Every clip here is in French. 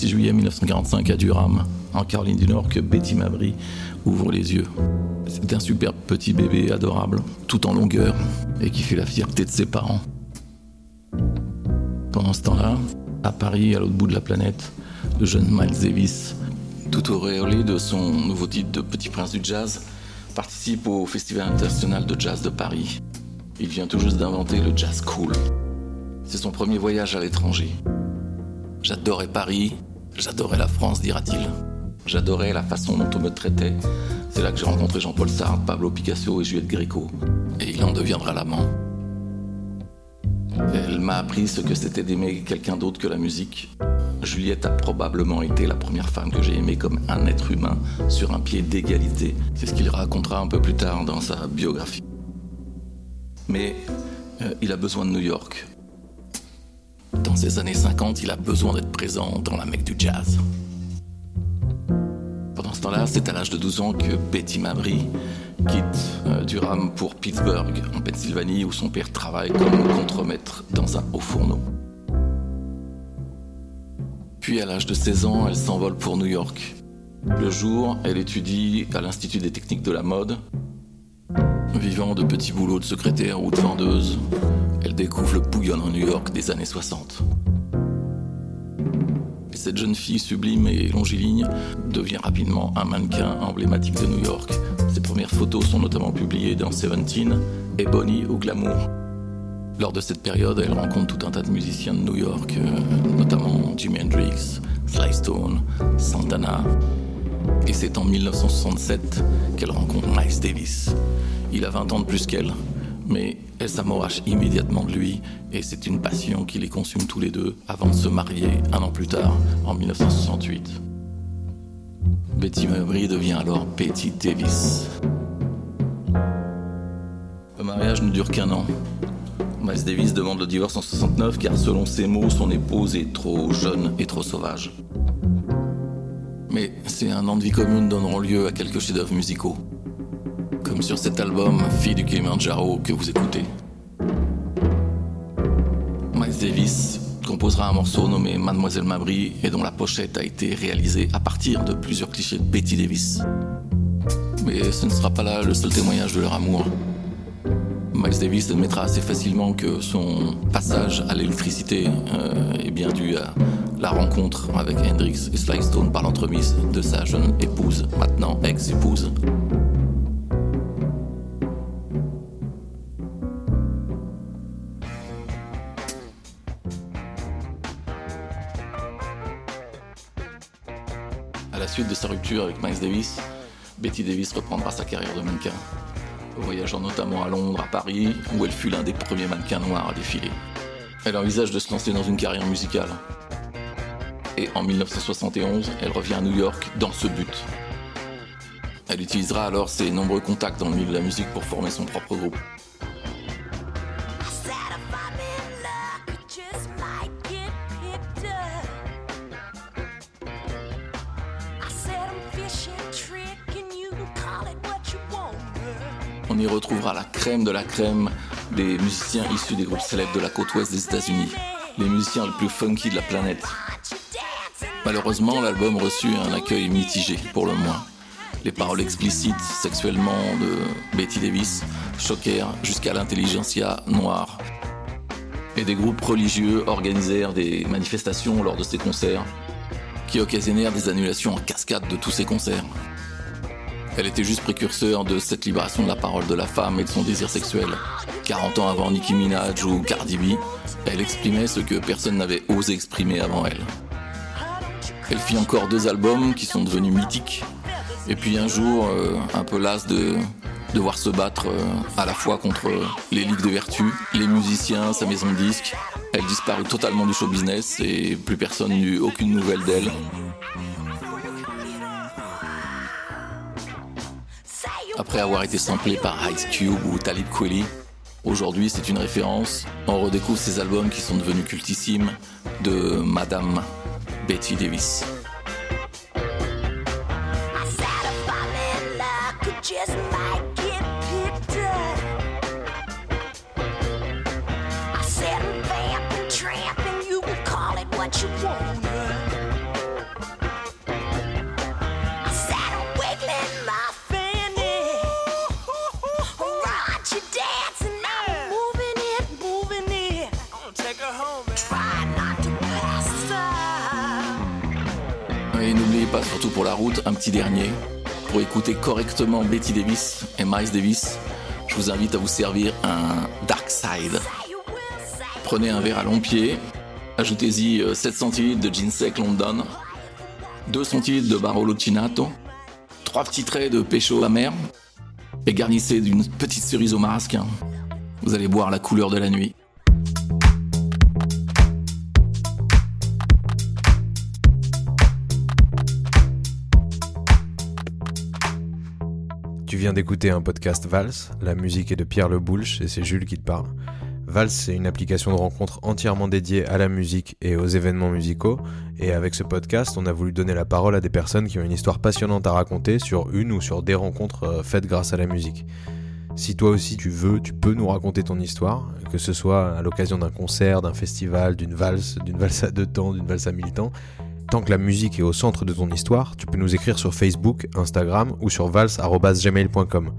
26 juillet 1945 à Durham, en Caroline du Nord, que Betty Mabry ouvre les yeux. C'est un superbe petit bébé adorable, tout en longueur, et qui fait la fierté de ses parents. Pendant ce temps-là, à Paris, à l'autre bout de la planète, le jeune Miles Davis, tout auréolé de son nouveau titre de Petit Prince du Jazz, participe au Festival international de jazz de Paris. Il vient tout juste d'inventer le jazz cool. C'est son premier voyage à l'étranger. J'adorais Paris, j'adorais la France, dira-t-il. J'adorais la façon dont on me traitait. C'est là que j'ai rencontré Jean-Paul Sartre, Pablo Picasso et Juliette Gréco. Et il en deviendra l'amant. Elle m'a appris ce que c'était d'aimer quelqu'un d'autre que la musique. Juliette a probablement été la première femme que j'ai aimée comme un être humain sur un pied d'égalité. C'est ce qu'il racontera un peu plus tard dans sa biographie. Mais euh, il a besoin de New York. Dans ces années 50, il a besoin d'être présent dans la mecque du jazz. Pendant ce temps-là, c'est à l'âge de 12 ans que Betty Mabry quitte euh, Durham pour Pittsburgh, en Pennsylvanie, où son père travaille comme contremaître dans un haut fourneau. Puis à l'âge de 16 ans, elle s'envole pour New York. Le jour, elle étudie à l'Institut des techniques de la mode. Vivant de petits boulots de secrétaire ou de vendeuse, découvre le bouillonnant New York des années 60. Et cette jeune fille sublime et longiligne devient rapidement un mannequin emblématique de New York. Ses premières photos sont notamment publiées dans Seventeen et Bonnie au Glamour. Lors de cette période, elle rencontre tout un tas de musiciens de New York, euh, notamment Jimi Hendrix, Sly Stone, Santana. Et c'est en 1967 qu'elle rencontre Miles Davis. Il a 20 ans de plus qu'elle, mais elle s'amourache immédiatement de lui et c'est une passion qui les consume tous les deux avant de se marier un an plus tard, en 1968. Betty Mabry devient alors Betty Davis. Le mariage ne dure qu'un an. Miles Davis demande le divorce en 69 car selon ses mots, son épouse est trop jeune et trop sauvage. Mais ces un an de vie commune donneront lieu à quelques chefs-d'œuvre musicaux. Comme sur cet album Fille du Kilimanjaro que vous écoutez. Miles Davis composera un morceau nommé Mademoiselle Mabry et dont la pochette a été réalisée à partir de plusieurs clichés de Betty Davis. Mais ce ne sera pas là le seul témoignage de leur amour. Miles Davis admettra assez facilement que son passage à l'électricité euh, est bien dû à la rencontre avec Hendrix et Sly Stone par l'entremise de sa jeune épouse, maintenant ex-épouse. Suite de sa rupture avec Miles Davis, Betty Davis reprendra sa carrière de mannequin voyageant notamment à Londres, à Paris, où elle fut l'un des premiers mannequins noirs à défiler. Elle envisage de se lancer dans une carrière musicale. Et en 1971, elle revient à New York dans ce but. Elle utilisera alors ses nombreux contacts dans le milieu de la musique pour former son propre groupe. On y retrouvera la crème de la crème des musiciens issus des groupes célèbres de la côte ouest des États-Unis, les musiciens les plus funky de la planète. Malheureusement, l'album reçut un accueil mitigé, pour le moins. Les paroles explicites sexuellement de Betty Davis choquèrent jusqu'à l'intelligentsia noire. Et des groupes religieux organisèrent des manifestations lors de ces concerts, qui occasionnèrent des annulations en de tous ces concerts. Elle était juste précurseur de cette libération de la parole de la femme et de son désir sexuel. 40 ans avant Nicki Minaj ou Cardi B, elle exprimait ce que personne n'avait osé exprimer avant elle. Elle fit encore deux albums qui sont devenus mythiques. Et puis un jour, euh, un peu las de devoir se battre euh, à la fois contre les ligues de vertu, les musiciens, sa maison de disques, elle disparut totalement du show business et plus personne n'eut aucune nouvelle d'elle. Après avoir été samplé par Ice Cube ou Talib Kweli, aujourd'hui c'est une référence. On redécouvre ces albums qui sont devenus cultissimes de Madame Betty Davis. Pas, surtout pour la route, un petit dernier. Pour écouter correctement Betty Davis et Miles Davis, je vous invite à vous servir un Dark Side. Prenez un verre à long pied, ajoutez-y 7 euh, centilitres de gin sec London, 2 centilitres de Barolo Chinato, 3 petits traits de pécho amer, et garnissez d'une petite cerise au marasquin. Vous allez boire la couleur de la nuit. Viens d'écouter un podcast Vals, la musique est de Pierre Le Boulch et c'est Jules qui te parle. Vals, c'est une application de rencontre entièrement dédiée à la musique et aux événements musicaux. Et avec ce podcast, on a voulu donner la parole à des personnes qui ont une histoire passionnante à raconter sur une ou sur des rencontres euh, faites grâce à la musique. Si toi aussi tu veux, tu peux nous raconter ton histoire, que ce soit à l'occasion d'un concert, d'un festival, d'une valse, d'une valse à deux temps, d'une valse à mille temps. Tant que la musique est au centre de ton histoire, tu peux nous écrire sur Facebook, Instagram ou sur vals.gmail.com.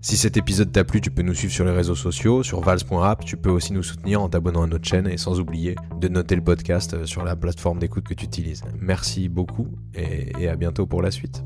Si cet épisode t'a plu, tu peux nous suivre sur les réseaux sociaux, sur vals.app, tu peux aussi nous soutenir en t'abonnant à notre chaîne et sans oublier de noter le podcast sur la plateforme d'écoute que tu utilises. Merci beaucoup et à bientôt pour la suite.